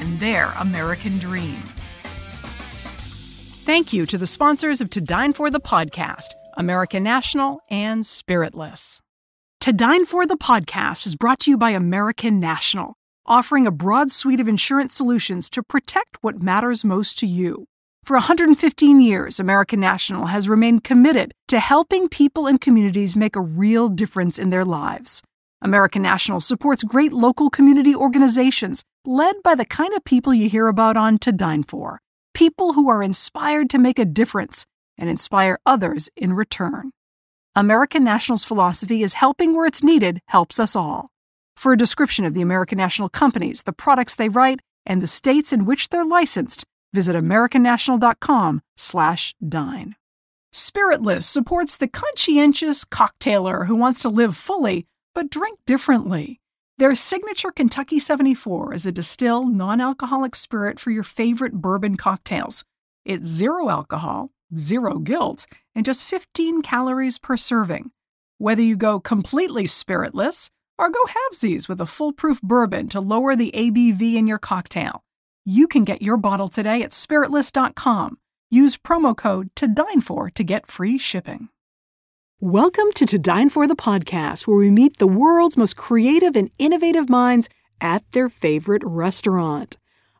and their American dream. Thank you to the sponsors of To Dine For the podcast, American National and Spiritless. To Dine For the podcast is brought to you by American National, offering a broad suite of insurance solutions to protect what matters most to you. For 115 years, American National has remained committed to helping people and communities make a real difference in their lives. American National supports great local community organizations led by the kind of people you hear about on To Dine For people who are inspired to make a difference and inspire others in return. American National's philosophy is helping where it's needed helps us all. For a description of the American National companies, the products they write, and the states in which they're licensed, visit americannational.com/dine. Spiritless supports the conscientious cocktailer who wants to live fully but drink differently. Their signature Kentucky 74 is a distilled, non alcoholic spirit for your favorite bourbon cocktails. It's zero alcohol, zero guilt, and just 15 calories per serving. Whether you go completely spiritless or go halvesies with a foolproof bourbon to lower the ABV in your cocktail, you can get your bottle today at spiritless.com. Use promo code to dine for to get free shipping. Welcome to To Dine For the podcast, where we meet the world's most creative and innovative minds at their favorite restaurant.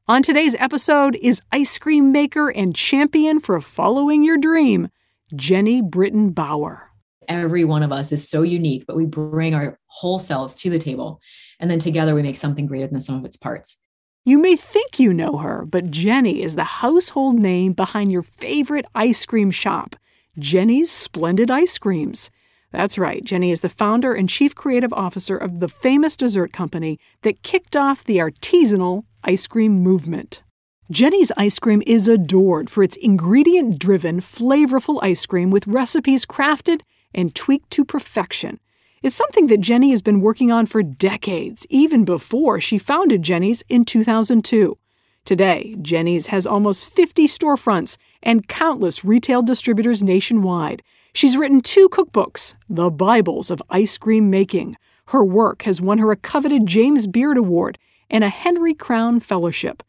On today's episode is ice cream maker and champion for following your dream, Jeni Britton Bauer. Every one of us is so unique, but we bring our whole selves to the table, and then together we make something greater than the sum of its parts. You may think you know her, but Jeni is the household name behind your favorite ice cream shop. Jeni's Splendid Ice Creams. That's right, Jeni is the founder and chief creative officer of the famous dessert company that kicked off the artisanal ice cream movement. Jeni's ice cream is adored for its ingredient driven, flavorful ice cream with recipes crafted and tweaked to perfection. It's something that Jeni has been working on for decades, even before she founded Jeni's in 2002. Today, Jeni's has almost 50 storefronts and countless retail distributors nationwide. She's written two cookbooks, The Bibles of Ice Cream Making. Her work has won her a coveted James Beard Award and a Henry Crown Fellowship.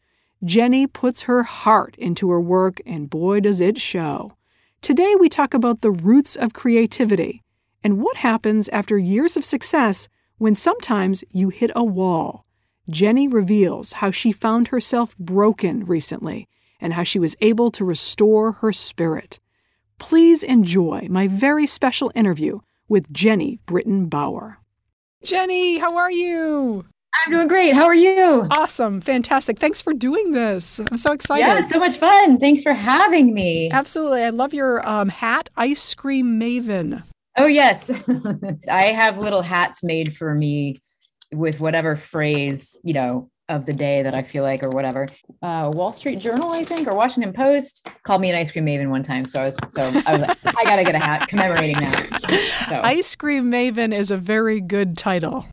Jeni puts her heart into her work, and boy, does it show. Today, we talk about the roots of creativity and what happens after years of success when sometimes you hit a wall. Jeni reveals how she found herself broken recently and how she was able to restore her spirit. Please enjoy my very special interview with Jeni Britton Bauer. Jeni, how are you? I'm doing great. How are you? Awesome. Fantastic. Thanks for doing this. I'm so excited. Yeah, so much fun. Thanks for having me. Absolutely. I love your um, hat, Ice Cream Maven. Oh, yes. I have little hats made for me with whatever phrase, you know, of the day that I feel like, or whatever. Uh, Wall Street Journal, I think, or Washington Post called me an ice cream maven one time. So I was, so I was like, I gotta get a hat commemorating that. So. Ice cream maven is a very good title.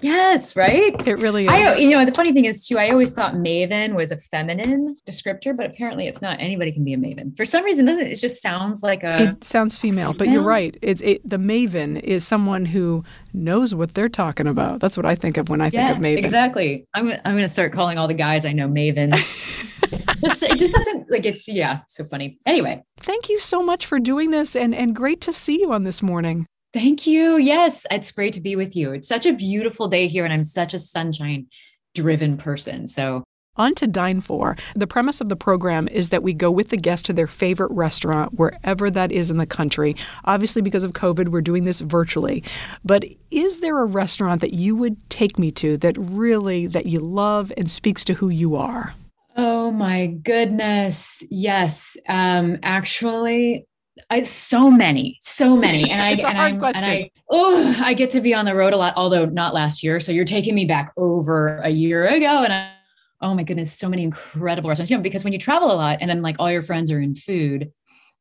Yes, right. It really is. I, you know, the funny thing is too. I always thought maven was a feminine descriptor, but apparently it's not. Anybody can be a maven. For some reason, doesn't it? Just sounds like a. It sounds female, but you're right. It's it, the maven is someone who knows what they're talking about. That's what I think of when I think of maven. Exactly. I'm I'm going to start calling all the guys I know maven. just it just doesn't like it's yeah so funny anyway thank you so much for doing this and and great to see you on this morning Thank you. Yes, it's great to be with you. It's such a beautiful day here, and I'm such a sunshine driven person. So, on to Dine For. The premise of the program is that we go with the guest to their favorite restaurant, wherever that is in the country. Obviously, because of COVID, we're doing this virtually. But is there a restaurant that you would take me to that really that you love and speaks to who you are? Oh my goodness. Yes. Um, actually, I, so many, so many, and I it's a and, hard I'm, question. I oh I get to be on the road a lot, although not last year. So you're taking me back over a year ago, and I, oh my goodness, so many incredible restaurants. You know, because when you travel a lot and then like all your friends are in food,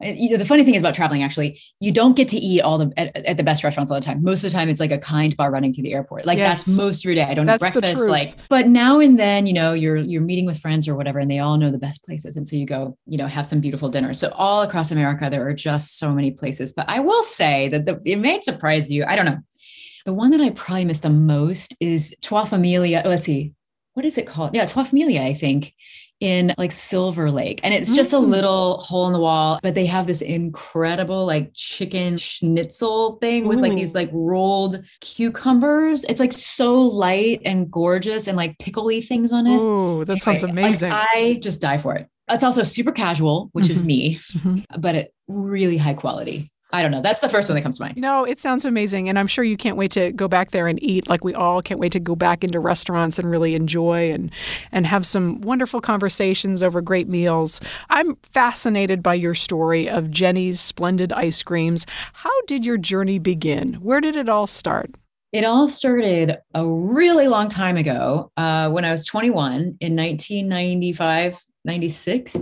Uh, you know the funny thing is about traveling actually you don't get to eat all the at, at, the best restaurants all the time. Most of the time it's like a kind bar running through the airport. Like yes. that's most of your day. I don't that's have breakfast like but now and then you know you're you're meeting with friends or whatever and they all know the best places and so you go you know have some beautiful dinner. So all across america there are just so many places but i will say that the, it may surprise you i don't know. The one that i probably miss the most is Trois Familia let's see what is it called? Yeah Trois Familia i think in like Silver Lake. And it's just mm-hmm. a mm. little hole in the wall, but they have this incredible like chicken schnitzel thing with Ooh. like these like rolled cucumbers. It's like so light and gorgeous and like pickly things on it. Oh, that anyway, sounds amazing. Like, I just die for it. It's also super casual, which mm-hmm. is me, mm-hmm. but it really high quality. I don't know. That's the first one that comes to mind. No, it sounds amazing. And I'm sure you can't wait to go back there and eat like we all can't wait to go back into restaurants and really enjoy and and have some wonderful conversations over great meals. I'm fascinated by your story of Jeni's splendid ice creams. How did your journey begin? Where did it all start? It all started a really long time ago uh, when I was 21 in 1995, 96.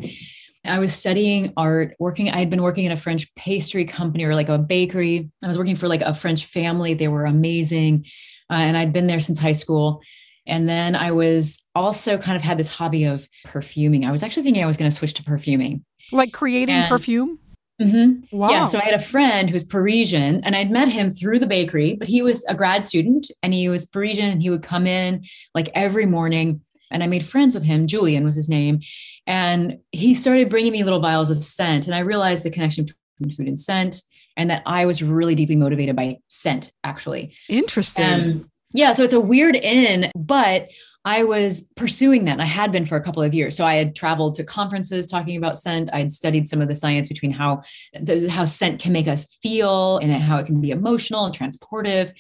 I was studying art, working. I had been working in a French pastry company or like a bakery. I was working for like a French family. They were amazing. Uh, and I'd been there since high school. And then I was also kind of had this hobby of perfuming. I was actually thinking I was going to switch to perfuming. Like creating and, perfume? Mm-hmm. Wow. Yeah. So I had a friend who was Parisian and I'd met him through the bakery, but he was a grad student and he was Parisian and he would come in like every morning. And I made friends with him. Julian was his name. And he started bringing me little vials of scent. And I realized the connection between food and scent, and that I was really deeply motivated by scent, actually. Interesting. And yeah. So it's a weird in, but I was pursuing that. I had been for a couple of years. So I had traveled to conferences talking about scent. I had studied some of the science between how how scent can make us feel and how it can be emotional and transportive.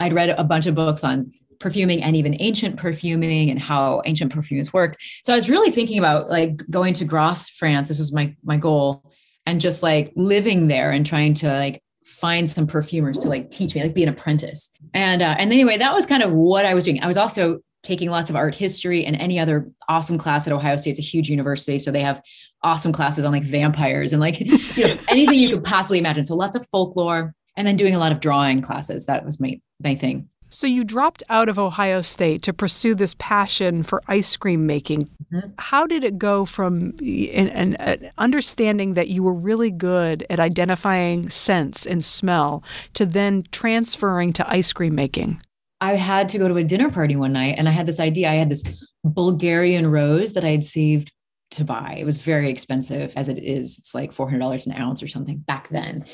I'd read a bunch of books on perfuming and even ancient perfuming and how ancient perfumes worked. So I was really thinking about like going to Grasse, France. This was my my goal, and just like living there and trying to like find some perfumers to like teach me, like be an apprentice. And uh, and anyway, that was kind of what I was doing. I was also taking lots of art history and any other awesome class at Ohio State. It's a huge university, so they have awesome classes on like vampires and like you know anything you could possibly imagine. So lots of folklore, and then doing a lot of drawing classes. That was my my thing. So you dropped out of Ohio State to pursue this passion for ice cream making. Mm-hmm. How did it go from an, an understanding that you were really good at identifying scents and smell to then transferring to ice cream making? I had to go to a dinner party one night and I had this idea. I had this Bulgarian rose that I had saved to buy. It was very expensive as it is. It's like $400 an ounce or something back then.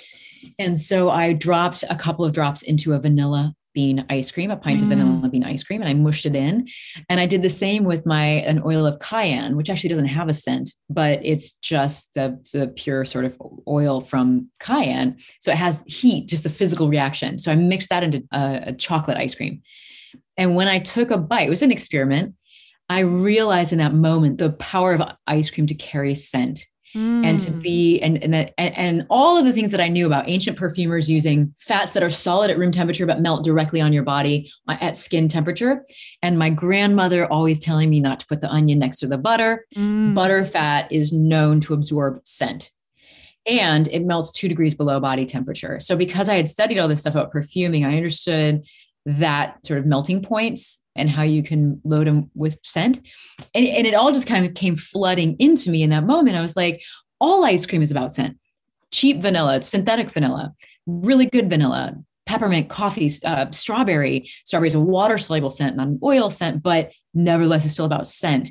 And so I dropped a couple of drops into a vanilla bean ice cream, a pint mm. of vanilla bean ice cream, and I mushed it in. And I did the same with my an oil of cayenne, which actually doesn't have a scent, but it's just the, the pure sort of oil from cayenne. So it has heat, just the physical reaction. So I mixed that into a, a chocolate ice cream. And when I took a bite, it was an experiment. I realized in that moment the power of ice cream to carry scent Mm. and to mm. be and and, that, and and all of the things that I knew about ancient perfumers using fats that are solid at room temperature but melt directly on your body uh, at skin temperature and my grandmother always telling me not to put the onion next to the butter mm. butter fat is known to absorb scent and it melts 2 degrees below body temperature so because I had studied all this stuff about perfuming I understood that sort of melting points and how you can load them with scent. And, and it all just kind of came flooding into me in that moment. I was like, all ice cream is about scent. Cheap vanilla, synthetic vanilla, really good vanilla, peppermint, coffee, uh, strawberry. Strawberry is a water soluble scent, not an oil scent, but nevertheless, it's still about scent.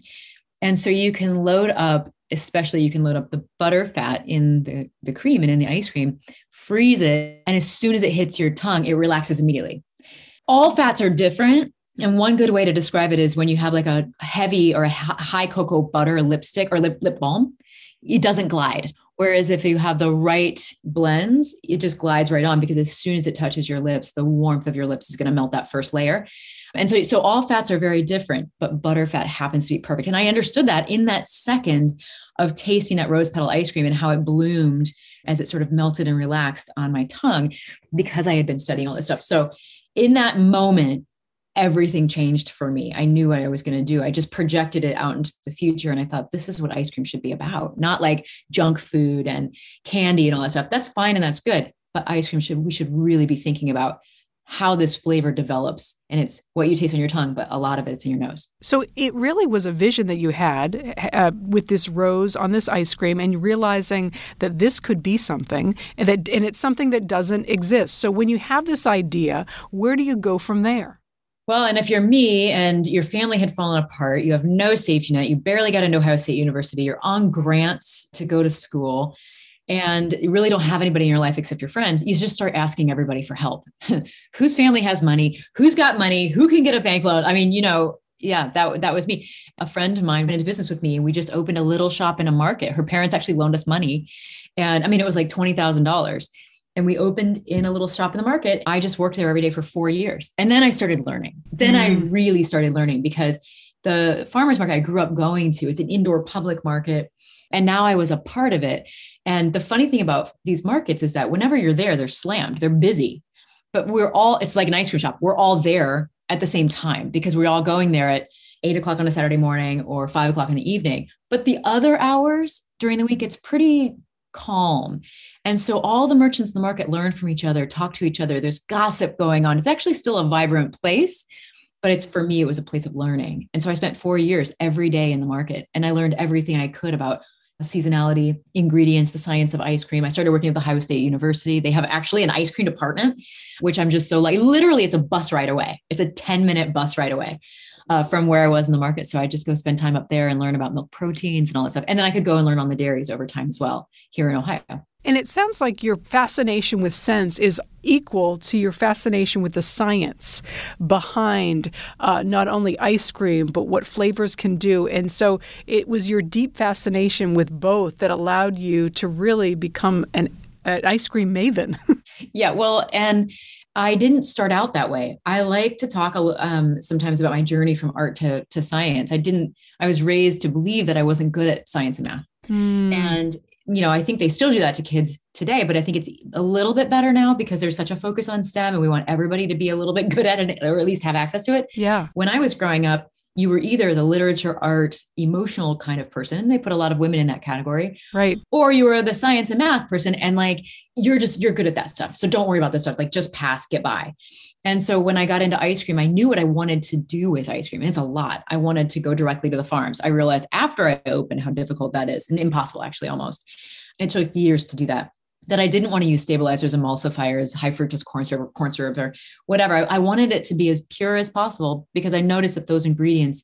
And so you can load up, especially you can load up the butter fat in the, the cream and in the ice cream, freeze it. And as soon as it hits your tongue, it relaxes immediately. All fats are different. And one good way to describe it is when you have like a heavy or a high cocoa butter lipstick or lip, lip balm, it doesn't glide. Whereas if you have the right blends, it just glides right on because as soon as it touches your lips, the warmth of your lips is going to melt that first layer. And so, so all fats are very different, but butter fat happens to be perfect. And I understood that in that second of tasting that rose petal ice cream and how it bloomed as it sort of melted and relaxed on my tongue because I had been studying all this stuff. So in that moment, everything changed for me. I knew what I was going to do. I just projected it out into the future. And I thought, this is what ice cream should be about, not like junk food and candy and all that stuff. That's fine and that's good. But ice cream should, we should really be thinking about how this flavor develops. And it's what you taste on your tongue but a lot of it's in your nose. So it really was a vision that you had uh, with this rose on this ice cream and realizing that this could be something and that and it's something that doesn't exist. So when you have this idea where do you go from there? Well, and if you're me and your family had fallen apart, you have no safety net, you barely got into Ohio State University, you're on grants to go to school, and you really don't have anybody in your life except your friends, you just start asking everybody for help. Whose family has money? Who's got money? Who can get a bank loan? I mean, you know, yeah, that that was me. A friend of mine went into business with me, and we just opened a little shop in a market. Her parents actually loaned us money, and I mean, it was like twenty thousand dollars. And we opened in a little shop in the market. I just worked there every day for four years, and then I started learning. Then mm. I really started learning because the farmers market I grew up going to, it's an indoor public market. And now I was a part of it. And the funny thing about these markets is that whenever you're there, they're slammed, they're busy. But we're all, it's like an ice cream shop. We're all there at the same time because we're all going there at eight o'clock on a Saturday morning or five o'clock in the evening. But the other hours during the week, it's pretty calm. And so all the merchants in the market learn from each other, talk to each other. There's gossip going on. It's actually still a vibrant place, but it's for me, it was a place of learning. And so I spent four years every day in the market and I learned everything I could about seasonality, ingredients, the science of ice cream. I started working at the Ohio State University. They have actually an ice cream department, which I'm just so like, literally, it's a bus ride away. It's a 10 minute bus ride away. Uh, from where I was in the market. So I just go spend time up there and learn about milk proteins and all that stuff. And then I could go and learn on the dairies over time as well here in Ohio. And it sounds like your fascination with scents is equal to your fascination with the science behind uh, not only ice cream, but what flavors can do. And so it was your deep fascination with both that allowed you to really become an, an ice cream maven. yeah, well, and I didn't start out that way. I like to talk um, sometimes about my journey from art to, to science. I didn't, I was raised to believe that I wasn't good at science and math. Mm. And you know, I think they still do that to kids today, but I think it's a little bit better now because there's such a focus on STEM and we want everybody to be a little bit good at it or at least have access to it. Yeah. When I was growing up, you were either the literature, art, emotional kind of person. They put a lot of women in that category. Right. Or you were the science and math person and like you're just you're good at that stuff. So don't worry about this stuff. Like just pass, get by. And so when I got into ice cream, I knew what I wanted to do with ice cream. And it's a lot. I wanted to go directly to the farms. I realized after I opened how difficult that is and impossible, actually, almost. It took years to do that. That I didn't want to use stabilizers, emulsifiers, high fructose corn syrup, corn syrup, or whatever. I, I wanted it to be as pure as possible because I noticed that those ingredients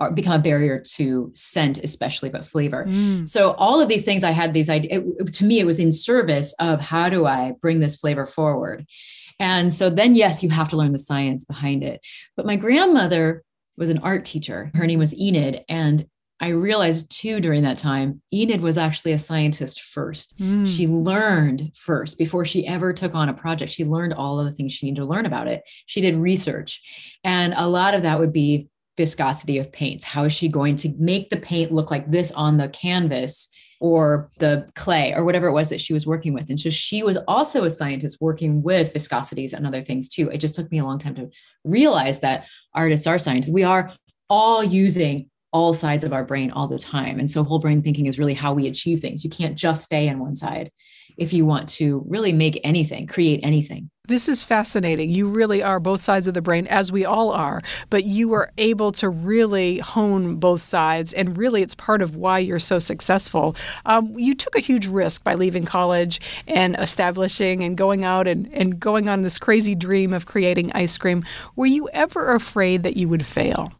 are, become a barrier to scent, especially, but flavor. Mm. So all of these things, I had these ideas. To me, it was in service of how do I bring this flavor forward. And so then, yes, you have to learn the science behind it. But my grandmother was an art teacher. Her name was Enid. And I realized too during that time, Enid was actually a scientist first. Mm. She learned first before she ever took on a project. She learned all of the things she needed to learn about it. She did research. And a lot of that would be viscosity of paints. How is she going to make the paint look like this on the canvas or the clay or whatever it was that she was working with. And so she was also a scientist working with viscosities and other things too. It just took me a long time to realize that artists are scientists. We are all using all sides of our brain all the time. And so whole brain thinking is really how we achieve things. You can't just stay in one side if you want to really make anything, create anything. This is fascinating. You really are both sides of the brain, as we all are, but you were able to really hone both sides, and really it's part of why you're so successful. Um, you took a huge risk by leaving college and establishing and going out and, and going on this crazy dream of creating ice cream. Were you ever afraid that you would fail?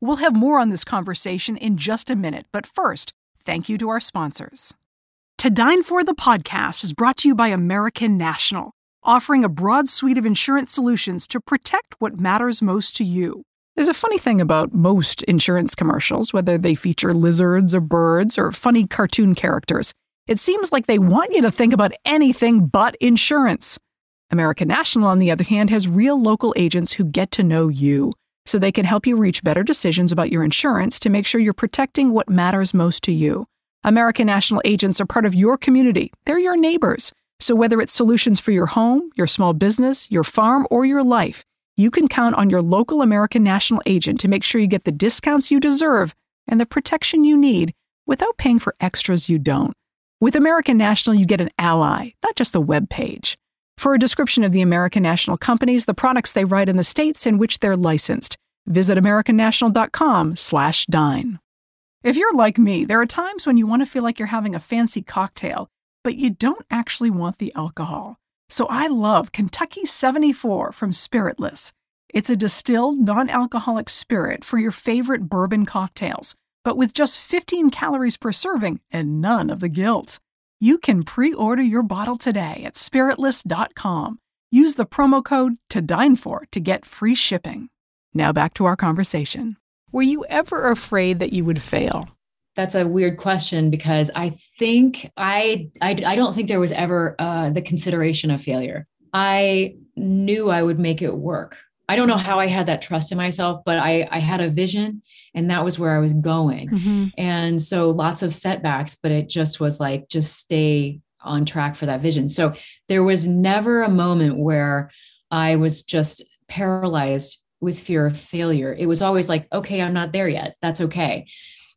We'll have more on this conversation in just a minute, but first, thank you to our sponsors. To Dine For the podcast is brought to you by American National offering a broad suite of insurance solutions to protect what matters most to you. There's a funny thing about most insurance commercials, whether they feature lizards or birds or funny cartoon characters. It seems like they want you to think about anything but insurance. American National, on the other hand, has real local agents who get to know you, so they can help you reach better decisions about your insurance to make sure you're protecting what matters most to you. American National agents are part of your community, they're your neighbors. So, whether it's solutions for your home, your small business, your farm, or your life, you can count on your local American National agent to make sure you get the discounts you deserve and the protection you need without paying for extras you don't. With American National, you get an ally, not just a web page. For a description of the American National companies, the products they write in the states in which they're licensed, visit americannational.com/dine. If you're like me, there are times when you want to feel like you're having a fancy cocktail, but you don't actually want the alcohol. So I love Kentucky 74 from Spiritless. It's a distilled, non alcoholic spirit for your favorite bourbon cocktails, but with just 15 calories per serving and none of the guilt. You can pre order your bottle today at spiritless.com. Use the promo code to dine for to get free shipping. Now back to our conversation. Were you ever afraid that you would fail? that's a weird question because I think I I, I don't think there was ever uh, the consideration of failure. I knew I would make it work. I don't know how I had that trust in myself, but I I had a vision and that was where I was going. Mm-hmm. And so lots of setbacks, but it just was like just stay on track for that vision. So there was never a moment where I was just paralyzed with fear of failure. It was always like, okay, I'm not there yet. That's okay.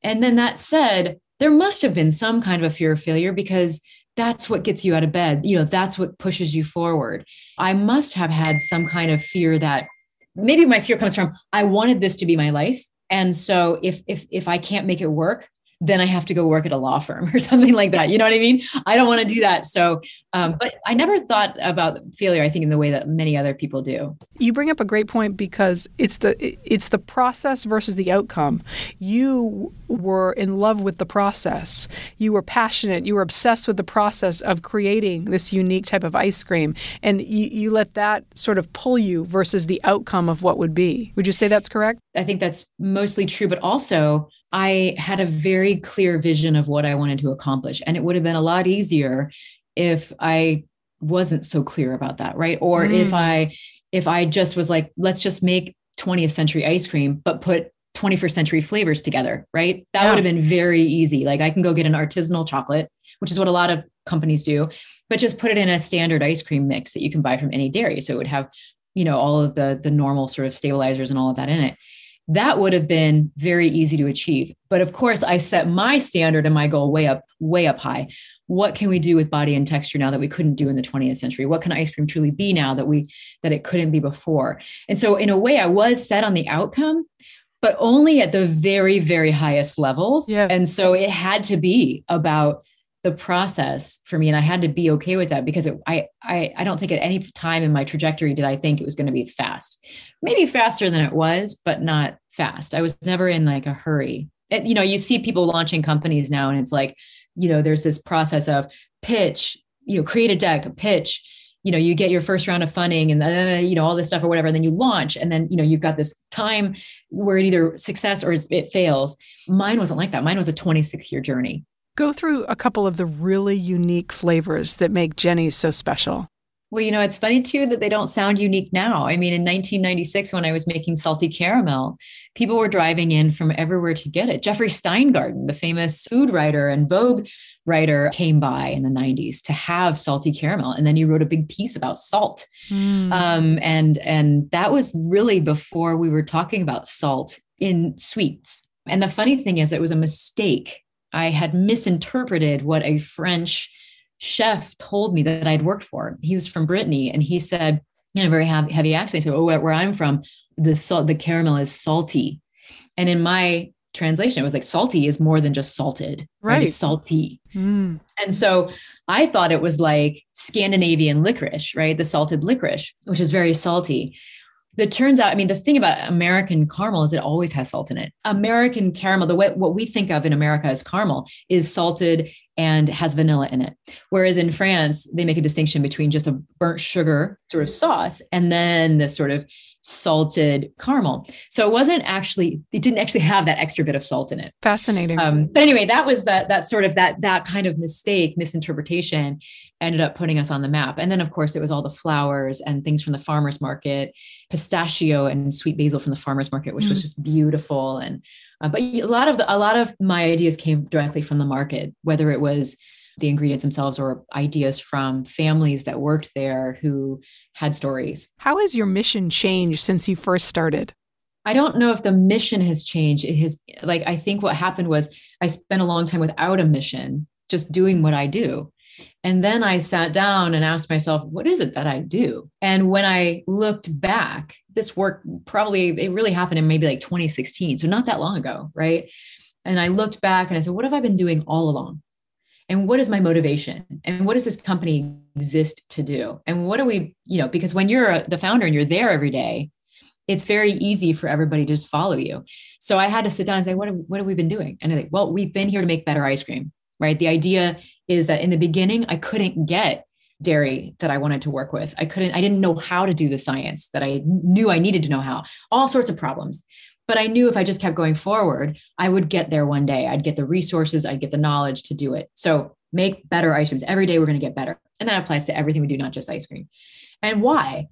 And then that said, there must have been some kind of a fear of failure because that's what gets you out of bed. You know, that's what pushes you forward. I must have had some kind of fear that maybe my fear comes from I wanted this to be my life. And so if if if I can't make it work, then I have to go work at a law firm or something like that. You know what I mean? I don't want to do that. So, um, but I never thought about failure. I think in the way that many other people do. You bring up a great point because it's the it's the process versus the outcome. You were in love with the process. You were passionate. You were obsessed with the process of creating this unique type of ice cream, and you, you let that sort of pull you versus the outcome of what would be. Would you say that's correct? I think that's mostly true, but also I had a very clear vision of what I wanted to accomplish. And it would have been a lot easier if I wasn't so clear about that, right? Or mm. if I if I just was like, let's just make 20th century ice cream, but put 21st century flavors together, right? That yeah. would have been very easy. Like I can go get an artisanal chocolate, which is what a lot of companies do, but just put it in a standard ice cream mix that you can buy from any dairy. So it would have, you know, all of the the normal sort of stabilizers and all of that in it that would have been very easy to achieve. But of course, I set my standard and my goal way up, way up high. What can we do with body and texture now that we couldn't do in the 20th century? What can ice cream truly be now that we that it couldn't be before? And so in a way, I was set on the outcome, but only at the very, very highest levels. And so it had to be about the process for me and i had to be okay with that because it, I, I i don't think at any time in my trajectory did i think it was going to be fast. Maybe faster than it was but not fast. I was never in like a hurry. It, you know you see people launching companies now and it's like you know there's this process of pitch you know create a deck pitch you know you get your first round of funding and then you know all this stuff or whatever and then you launch and then you know you've got this time where it either success or it fails. Mine wasn't like that. Mine was a 26 year journey Go through a couple of the really unique flavors that make Jeni's so special. Well, you know, it's funny too that they don't sound unique now. I mean, in 1996, when I was making salty caramel, people were driving in from everywhere to get it. Jeffrey Steingarten, the famous food writer and Vogue writer, came by in the 90s to have salty caramel, and then he wrote a big piece about salt. Mm. Um, and and that was really before we were talking about salt in sweets. And the funny thing is, it was a mistake I had misinterpreted what a French chef told me that I'd worked for. He was from Brittany, and he said in a very heavy accent, he said, "Oh, where I'm from, the salt, the caramel is salty," and in my translation, it was like salty is more than just salted, right? right? It's salty. Mm. And so I thought it was like Scandinavian licorice, right? The salted licorice, which is very salty that turns out, I mean, the thing about American caramel is it always has salt in it. American caramel, the way what we think of in America as caramel is salted and has vanilla in it. Whereas in France, they make a distinction between just a burnt sugar sort of sauce and then the sort of salted caramel. So it wasn't actually, it didn't actually have that extra bit of salt in it. Fascinating. Um, but anyway, that was that that sort of that that kind of mistake, misinterpretation ended up putting us on the map. And then of course it was all the flowers and things from the farmers market, pistachio and sweet basil from the farmers market, which mm. was just beautiful. And uh, but a lot of the, a lot of my ideas came directly from the market, whether it was the ingredients themselves or ideas from families that worked there who had stories. How has your mission changed since you first started? I don't know if the mission has changed. It has, like, I think what happened was I spent a long time without a mission, just doing what I do. And then I sat down and asked myself, what is it that I do? And when I looked back, this work probably, it really happened in maybe like 2016. So not that long ago. Right. And I looked back and I said, what have I been doing all along? And what is my motivation? And what does this company exist to do? And what do we, you know, because when you're the founder and you're there every day, it's very easy for everybody to just follow you. So I had to sit down and say, what have, what have we been doing? And I think, well, we've been here to make better ice cream, right? The idea is that in the beginning, I couldn't get dairy that I wanted to work with. I couldn't, I didn't know how to do the science that I knew I needed to know how, all sorts of problems. But I knew if I just kept going forward, I would get there one day. I'd get the resources, I'd get the knowledge to do it. So make better ice creams. Every day we're going to get better. And that applies to everything we do, not just ice cream. And why?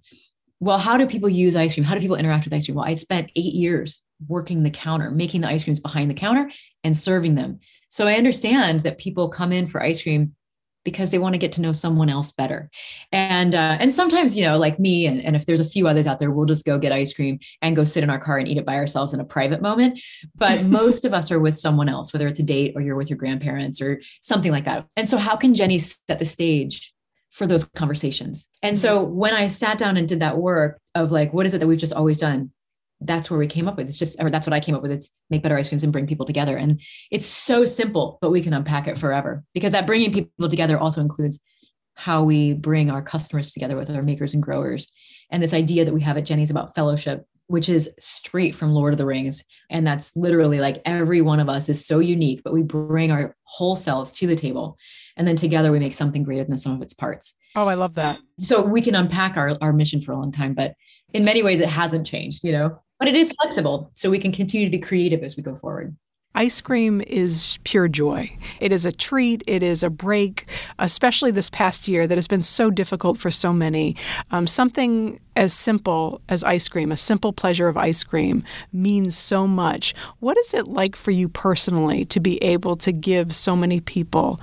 Well, how do people use ice cream? How do people interact with ice cream? Well, I spent eight years working the counter, making the ice creams behind the counter and serving them. So I understand that people come in for ice cream because they want to get to know someone else better. And uh, and sometimes, you know, like me and, and if there's a few others out there, we'll just go get ice cream and go sit in our car and eat it by ourselves in a private moment. But most of us are with someone else, whether it's a date or you're with your grandparents or something like that. And so how can Jeni set the stage for those conversations? And so mm-hmm. when I sat down and did that work of like, what is it that we've just always done? That's where we came up with. It's just, or that's what I came up with. It's make better ice creams and bring people together. And it's so simple, but we can unpack it forever because that bringing people together also includes how we bring our customers together with our makers and growers. And this idea that we have at Jeni's about fellowship, which is straight from Lord of the Rings. And that's literally like every one of us is so unique, but we bring our whole selves to the table. And then together we make something greater than the sum of its parts. Oh, I love that. So we can unpack our, our mission for a long time, but in many ways it hasn't changed, you know? But it is flexible. So we can continue to be creative as we go forward. Ice cream is pure joy. It is a treat. It is a break, especially this past year that has been so difficult for so many. Um, something as simple as ice cream, a simple pleasure of ice cream, means so much. What is it like for you personally to be able to give so many people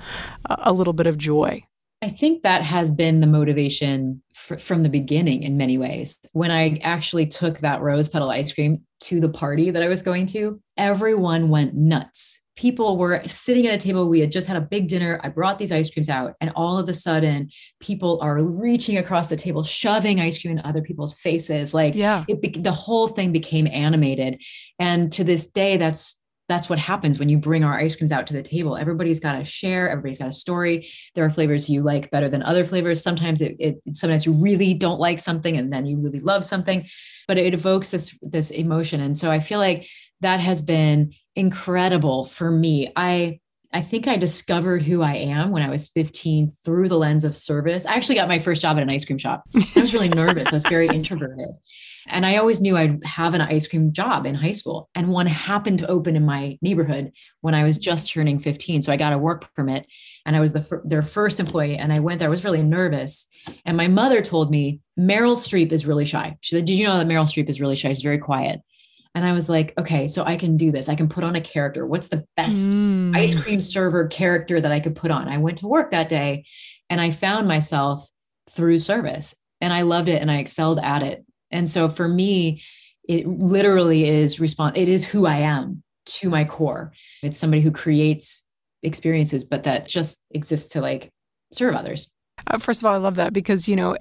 a, a little bit of joy? I think that has been the motivation fr- from the beginning in many ways. When I actually took that rose petal ice cream to the party that I was going to, everyone went nuts. People were sitting at a table. We had just had a big dinner. I brought these ice creams out, and all of a sudden, people are reaching across the table, shoving ice cream in other people's faces. Like, yeah, it, the whole thing became animated. And to this day, that's that's what happens when you bring our ice creams out to the table. Everybody's got to share. Everybody's got a story. There are flavors you like better than other flavors. Sometimes it, it, sometimes you really don't like something, and then you really love something. But it evokes this this emotion, and so I feel like that has been incredible for me. I I think I discovered who I am when I was 15 through the lens of service. I actually got my first job at an ice cream shop. I was really nervous. I was very introverted. And I always knew I'd have an ice cream job in high school. And one happened to open in my neighborhood when I was just turning 15. So I got a work permit and I was the, their first employee. And I went there, I was really nervous. And my mother told me, Meryl Streep is really shy. She said, Did you know that Meryl Streep is really shy? She's very quiet. And I was like, okay, so I can do this. I can put on a character. What's the best mm. ice cream server character that I could put on? I went to work that day and I found myself through service and I loved it and I excelled at it. And so for me, it literally is response. It is who I am to my core. It's somebody who creates experiences, but that just exists to like serve others. Uh, first of all, I love that because you know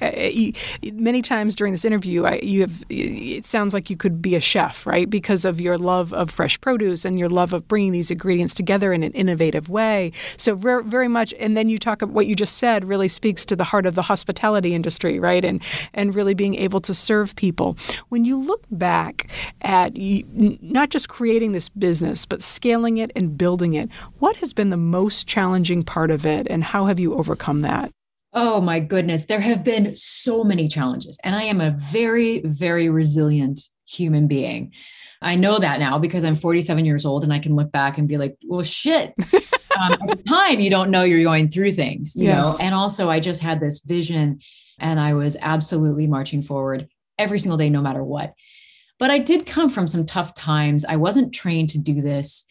many times during this interview, I, you have it sounds like you could be a chef, right? Because of your love of fresh produce and your love of bringing these ingredients together in an innovative way. So very, very much, and then you talk about what you just said really speaks to the heart of the hospitality industry, right? And and really being able to serve people. When you look back at not just creating this business, but scaling it and building it, what has been the most challenging part of it, and how have you overcome that? Oh my goodness, there have been so many challenges, and I am a very, very resilient human being. I know that now because I'm 47 years old and I can look back and be like, well, shit. um, at the time, you don't know you're going through things, you yes. know? And also, I just had this vision and I was absolutely marching forward every single day, no matter what. But I did come from some tough times. I wasn't trained to do this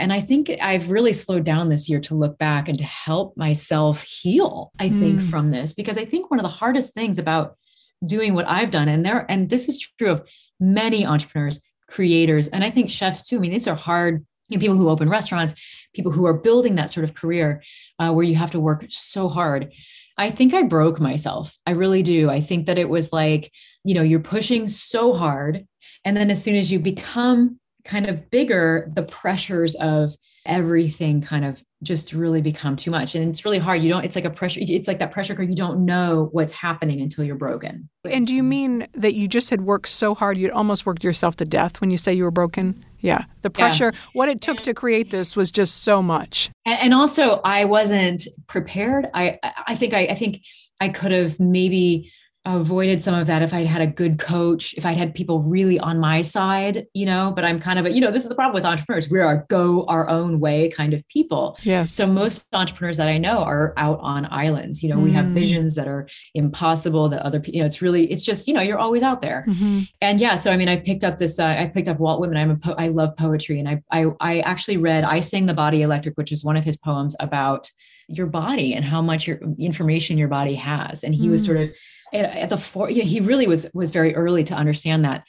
And I think I've really slowed down this year to look back and to help myself heal, I think, mm. from this, because I think one of the hardest things about doing what I've done, and there, and this is true of many entrepreneurs, creators, and I think chefs too. I mean, these are hard you know, people who open restaurants, people who are building that sort of career uh, where you have to work so hard. I think I broke myself. I really do. I think that it was like, you know, you're pushing so hard. And then as soon as you become kind of bigger, the pressures of everything kind of just really become too much. And it's really hard. You don't, it's like a pressure, it's like that pressure cooker. You don't know what's happening until you're broken. And do you mean that you just had worked so hard, you'd almost worked yourself to death when you say you were broken? Yeah. The pressure, yeah. what it took to create this was just so much. And, and also I wasn't prepared. I, I think, I, I think I could have maybe avoided some of that if I'd had a good coach, if I'd had people really on my side, you know, but I'm kind of a, you know, this is the problem with entrepreneurs. We are go our own way kind of people. Yes. So most entrepreneurs that I know are out on islands. You know, mm. we have mm. visions that are impossible that other people, you know, it's really, it's just, you know, you're always out there. Mm-hmm. And yeah, so I mean, I picked up this, uh, I picked up Walt Whitman. I'm a, po- I love poetry. And I, I, I actually read I Sing the Body Electric, which is one of his poems about your body and how much your information your body has. And he mm. was sort of, at, the four, he really was was very early to understand that.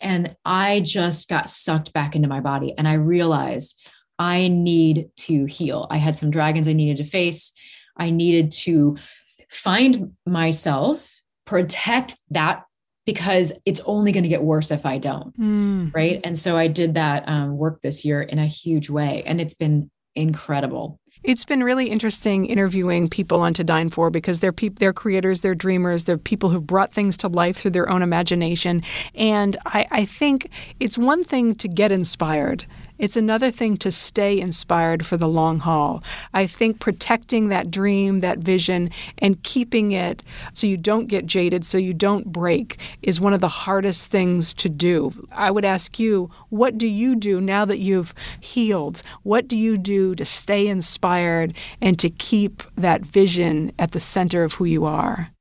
And I just got sucked back into my body and I realized I need to heal. I had some dragons I needed to face. I needed to find myself, protect that because it's only going to get worse if I don't. Mm. Right. And so I did that um, work this year in a huge way. And it's been incredible. It's been really interesting interviewing people on To Dine For because they're pe- they're creators, they're dreamers, they're people who've brought things to life through their own imagination. And I, I think it's one thing to get inspired it's another thing to stay inspired for the long haul. I think protecting that dream, that vision, and keeping it so you don't get jaded, so you don't break, is one of the hardest things to do. I would ask you, what do you do now that you've healed? What do you do to stay inspired and to keep that vision at the center of who you are?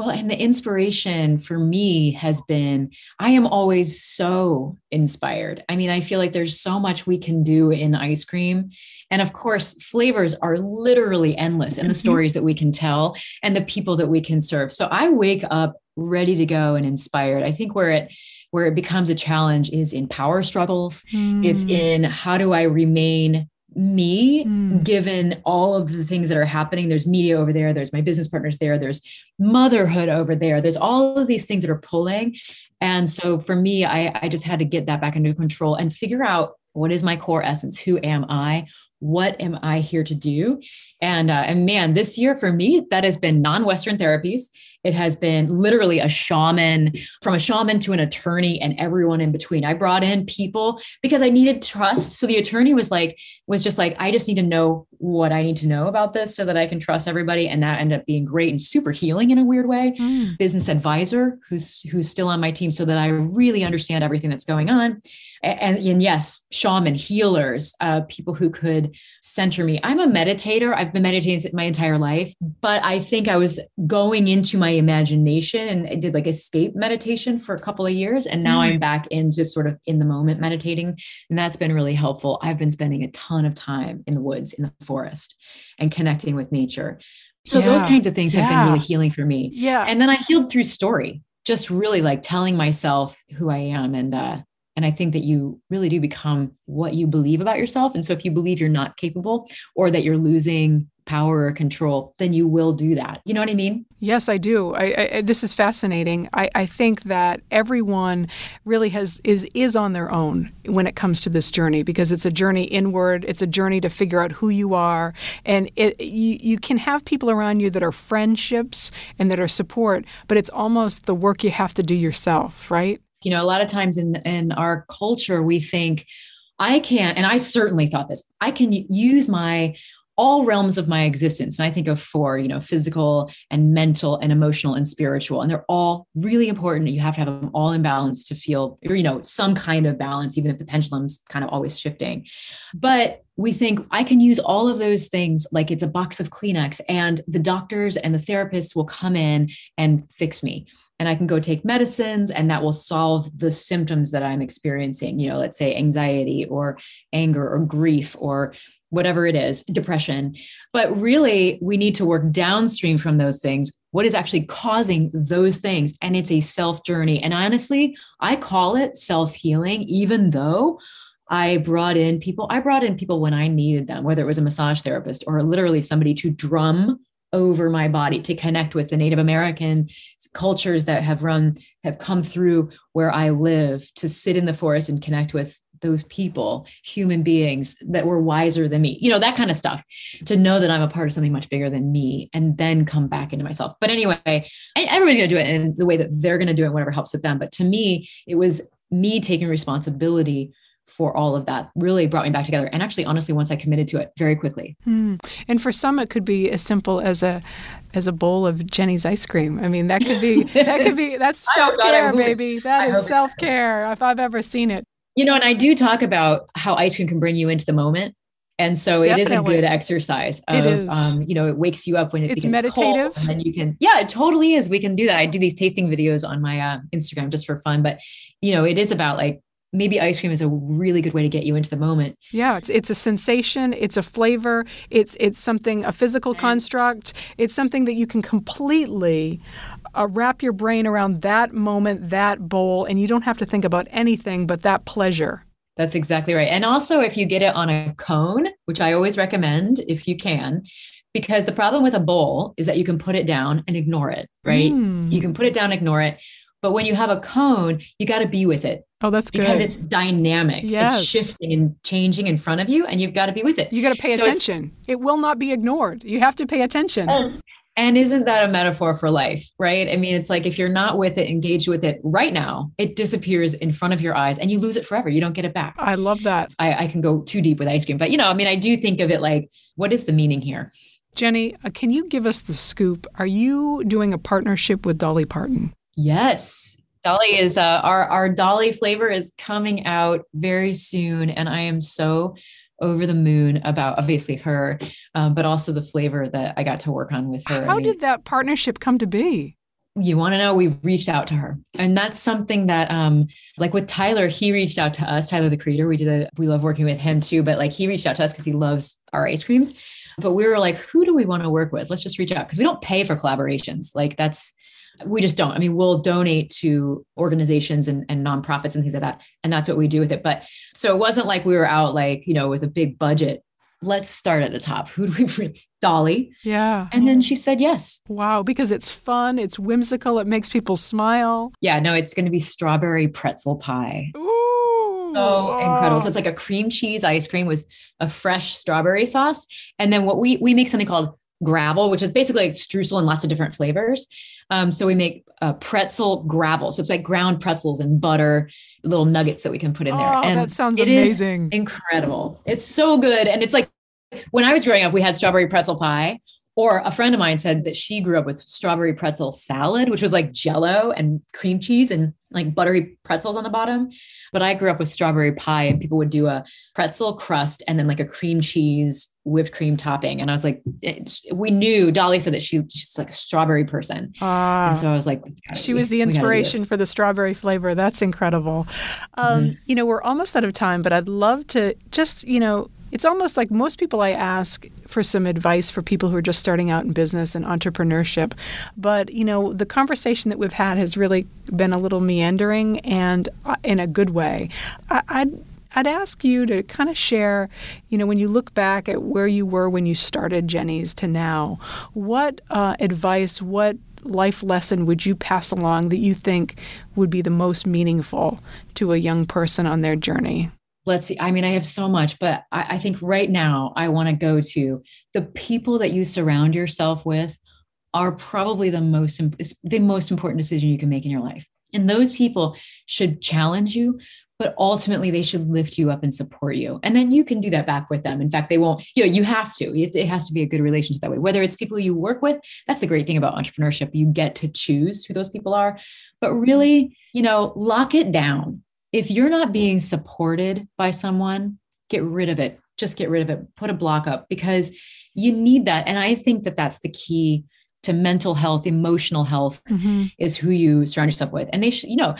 Well, and the inspiration for me has been I am always so inspired. I mean, I feel like there's so much we can do in ice cream. And of course, flavors are literally endless in the mm-hmm. stories that we can tell and the people that we can serve. So I wake up ready to go and inspired. I think where it where it becomes a challenge is in power struggles. Mm. It's in how do I remain me mm. given all of the things that are happening. There's media over there. There's my business partners there. There's motherhood over there. There's all of these things that are pulling. And so for me i i just had to get that back into control and figure out what is my core essence? Who am i? What am i here to do? And uh, and man this year for me that has been non-western therapies it has been literally a shaman, from a shaman to an attorney and everyone in between. I brought in people because I needed trust. So the attorney was like, was just like, I just need to know what I need to know about this so that I can trust everybody. And that ended up being great and super healing in a weird way. Mm. Business advisor who's who's still on my team so that I really understand everything that's going on. And, and, yes, shaman, healers, uh, people who could center me. I'm a meditator. I've been meditating my entire life, but I think I was going into my imagination and I did like escape meditation for a couple of years. And now mm-hmm. I'm back into sort of in the moment meditating. And that's been really helpful. I've been spending a ton of time in the woods, in the forest, and connecting with nature. So yeah. those kinds of things yeah. have been really healing for me. Yeah. And then I healed through story, just really like telling myself who I am and uh and I think that you really do become what you believe about yourself. And so if you believe you're not capable or that you're losing power or control, then you will do that. You know what I mean? Yes, I do. I, I, this is fascinating. I, I, think that everyone really has is is on their own when it comes to this journey because it's a journey inward. It's a journey to figure out who you are, and it, you you can have people around you that are friendships and that are support, but it's almost the work you have to do yourself, right? You know, a lot of times in in our culture, we think I can't and I certainly thought this. I can use my all realms of my existence. And I think of four, you know, physical and mental and emotional and spiritual. And they're all really important. You have to have them all in balance to feel, you know, some kind of balance, even if the pendulum's kind of always shifting. But we think I can use all of those things like it's a box of Kleenex, and the doctors and the therapists will come in and fix me and I can go take medicines and that will solve the symptoms that I'm experiencing, you know, let's say anxiety or anger or grief or whatever it is, depression. But really, we need to work downstream from those things. What is actually causing those things? And it's a self journey. And honestly, I call it self healing, even though I brought in people, I brought in people when I needed them, whether it was a massage therapist or literally somebody to drum over my body to connect with the Native American cultures that have run, have come through where I live, to sit in the forest and connect with those people, human beings that were wiser than me, you know, that kind of stuff, to know that I'm a part of something much bigger than me and then come back into myself. But anyway, everybody's going to do it in the way that they're going to do it, whatever helps with them. But to me, it was me taking responsibility for all of that really brought me back together. And actually, honestly, once I committed to it very quickly. Hmm. And for some, it could be as simple as a as a bowl of Jeni's ice cream. I mean, that could be that could be that's self care, baby. That is self care if I've ever seen it. You know, and I do talk about how ice cream can bring you into the moment. And so Definitely. it is a good exercise of, it is. Um, you know, it wakes you up when it it's meditative. and then you can, yeah, it totally is. We can do that. I do these tasting videos on my uh, Instagram just for fun, but you know, it is about like maybe ice cream is a really good way to get you into the moment. Yeah, it's it's a sensation, it's a flavor, it's it's something a physical construct, it's something that you can completely uh, wrap your brain around that moment, that bowl and you don't have to think about anything but that pleasure. That's exactly right. And also if you get it on a cone, which I always recommend if you can, because the problem with a bowl is that you can put it down and ignore it, right? Mm. You can put it down, ignore it. But when you have a cone, you got to be with it. Oh, that's good. Because it's dynamic. Yes. It's shifting and changing in front of you, and you've got to be with it. You got to pay so attention. It will not be ignored. You have to pay attention. Yes. And isn't that a metaphor for life, right? I mean, it's like if you're not with it, engaged with it right now, it disappears in front of your eyes and you lose it forever. You don't get it back. I love that. I, I can go too deep with ice cream, but you know, I mean, I do think of it like, what is the meaning here? Jeni, uh, can you give us the scoop? Are you doing a partnership with Dolly Parton? Yes. Dolly is uh, our our Dolly flavor is coming out very soon, and I am so over the moon about obviously her, um, but also the flavor that I got to work on with her. How I mean, did that partnership come to be? You want to know? We reached out to her, and that's something that, um, like with Tyler, he reached out to us. Tyler, the creator, we did a. We love working with him too, but like he reached out to us because he loves our ice creams. But we were like, who do we want to work with? Let's just reach out because we don't pay for collaborations. Like that's we just don't. I mean, we'll donate to organizations and, and nonprofits and things like that. And that's what we do with it. But so it wasn't like we were out like, you know, with a big budget. Let's start at the top. Who do we bring? Dolly? Yeah. And then she said yes. Wow, because it's fun, it's whimsical, it makes people smile. Yeah, no, it's going to be strawberry pretzel pie. Ooh. So incredible. So it's like a cream cheese ice cream with a fresh strawberry sauce. And then what we we make something called gravel, which is basically like streusel and lots of different flavors. Um, so we make uh, pretzel gravel. So it's like ground pretzels and butter, little nuggets that we can put in there. Oh, and that sounds amazing. incredible. It's so good. And it's like when I was growing up, we had strawberry pretzel pie. Or a friend of mine said that she grew up with strawberry pretzel salad, which was like jello and cream cheese and like buttery pretzels on the bottom. But I grew up with strawberry pie, and people would do a pretzel crust and then like a cream cheese whipped cream topping. And I was like, we knew Dolly said that she, she's like a strawberry person. Ah, and so I was like, she was the inspiration for the strawberry flavor. That's incredible. Um, mm-hmm. You know, we're almost out of time, but I'd love to just, you know, it's almost like most people I ask for some advice for people who are just starting out in business and entrepreneurship. But, you know, the conversation that we've had has really been a little meandering and uh, in a good way. I, I'd I'd ask you to kind of share, you know, when you look back at where you were when you started Jeni's to now, what uh, advice, what life lesson would you pass along that you think would be the most meaningful to a young person on their journey? Let's see. I mean, I have so much, but I, I think right now I want to go to the people that you surround yourself with are probably the most the most important decision you can make in your life. And those people should challenge you, but ultimately they should lift you up and support you. And then you can do that back with them. In fact, they won't, you know, you have to. It, it has to be a good relationship that way. Whether it's people you work with, that's the great thing about entrepreneurship. You get to choose who those people are. But really, you know, lock it down. If you're not being supported by someone, get rid of it. Just get rid of it. Put a block up because you need that. And I think that that's the key to mental health, emotional health mm-hmm. is who you surround yourself with. And they should, you know,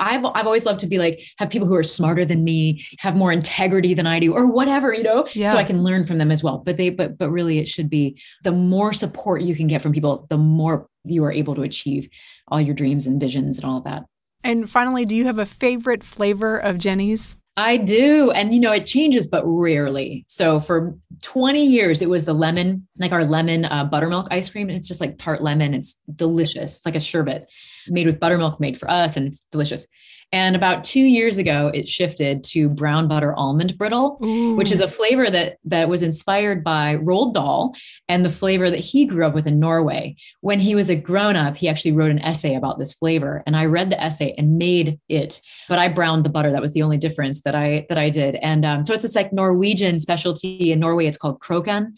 I've I've always loved to be like have people who are smarter than me, have more integrity than I do, or whatever, you know, yeah. so I can learn from them as well. But they but but really it should be the more support you can get from people, the more you are able to achieve all your dreams and visions and all of that. And finally, do you have a favorite flavor of Jeni's? I do. And, you know, it changes, but rarely. So for 20 years, it was the lemon, like our lemon uh, buttermilk ice cream. And it's just like tart lemon. It's delicious. It's like a sherbet made with buttermilk made for us. And it's delicious. And about two years ago, it shifted to brown butter almond brittle, Ooh. which is a flavor that that was inspired by Roald Dahl and the flavor that he grew up with in Norway. When he was a grown up, he actually wrote an essay about this flavor, and I read the essay and made it. But I browned the butter. That was the only difference that I that I did. And um, so it's this like Norwegian specialty in Norway. It's called krokan,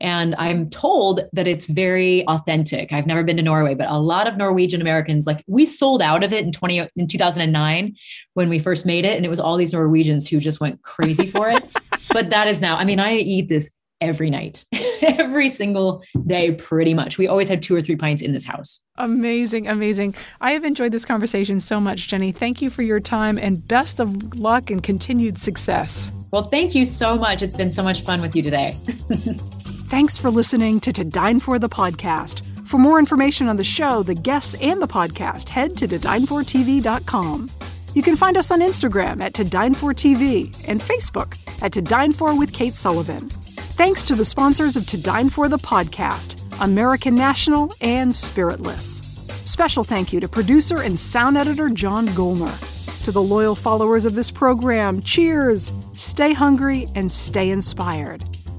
and I'm told that it's very authentic. I've never been to Norway, but a lot of Norwegian Americans, like we sold out of it in 20 in 2009 when we first made it. And it was all these Norwegians who just went crazy for it. but that is now, I mean, I eat this every night, every single day, pretty much. We always had two or three pints in this house. Amazing, amazing. I have enjoyed this conversation so much, Jeni. Thank you for your time and best of luck and continued success. Well, thank you so much. It's been so much fun with you today. Thanks for listening to To Dine For the podcast. For more information on the show, the guests, and the podcast, head to todinefortv.com. You can find us on Instagram at To Dine For TV and Facebook at To Dine For with Kate Sullivan. Thanks to the sponsors of To Dine For the podcast, American National and Spiritless. Special thank you to producer and sound editor John Golner. To the loyal followers of this program, cheers, stay hungry, and stay inspired.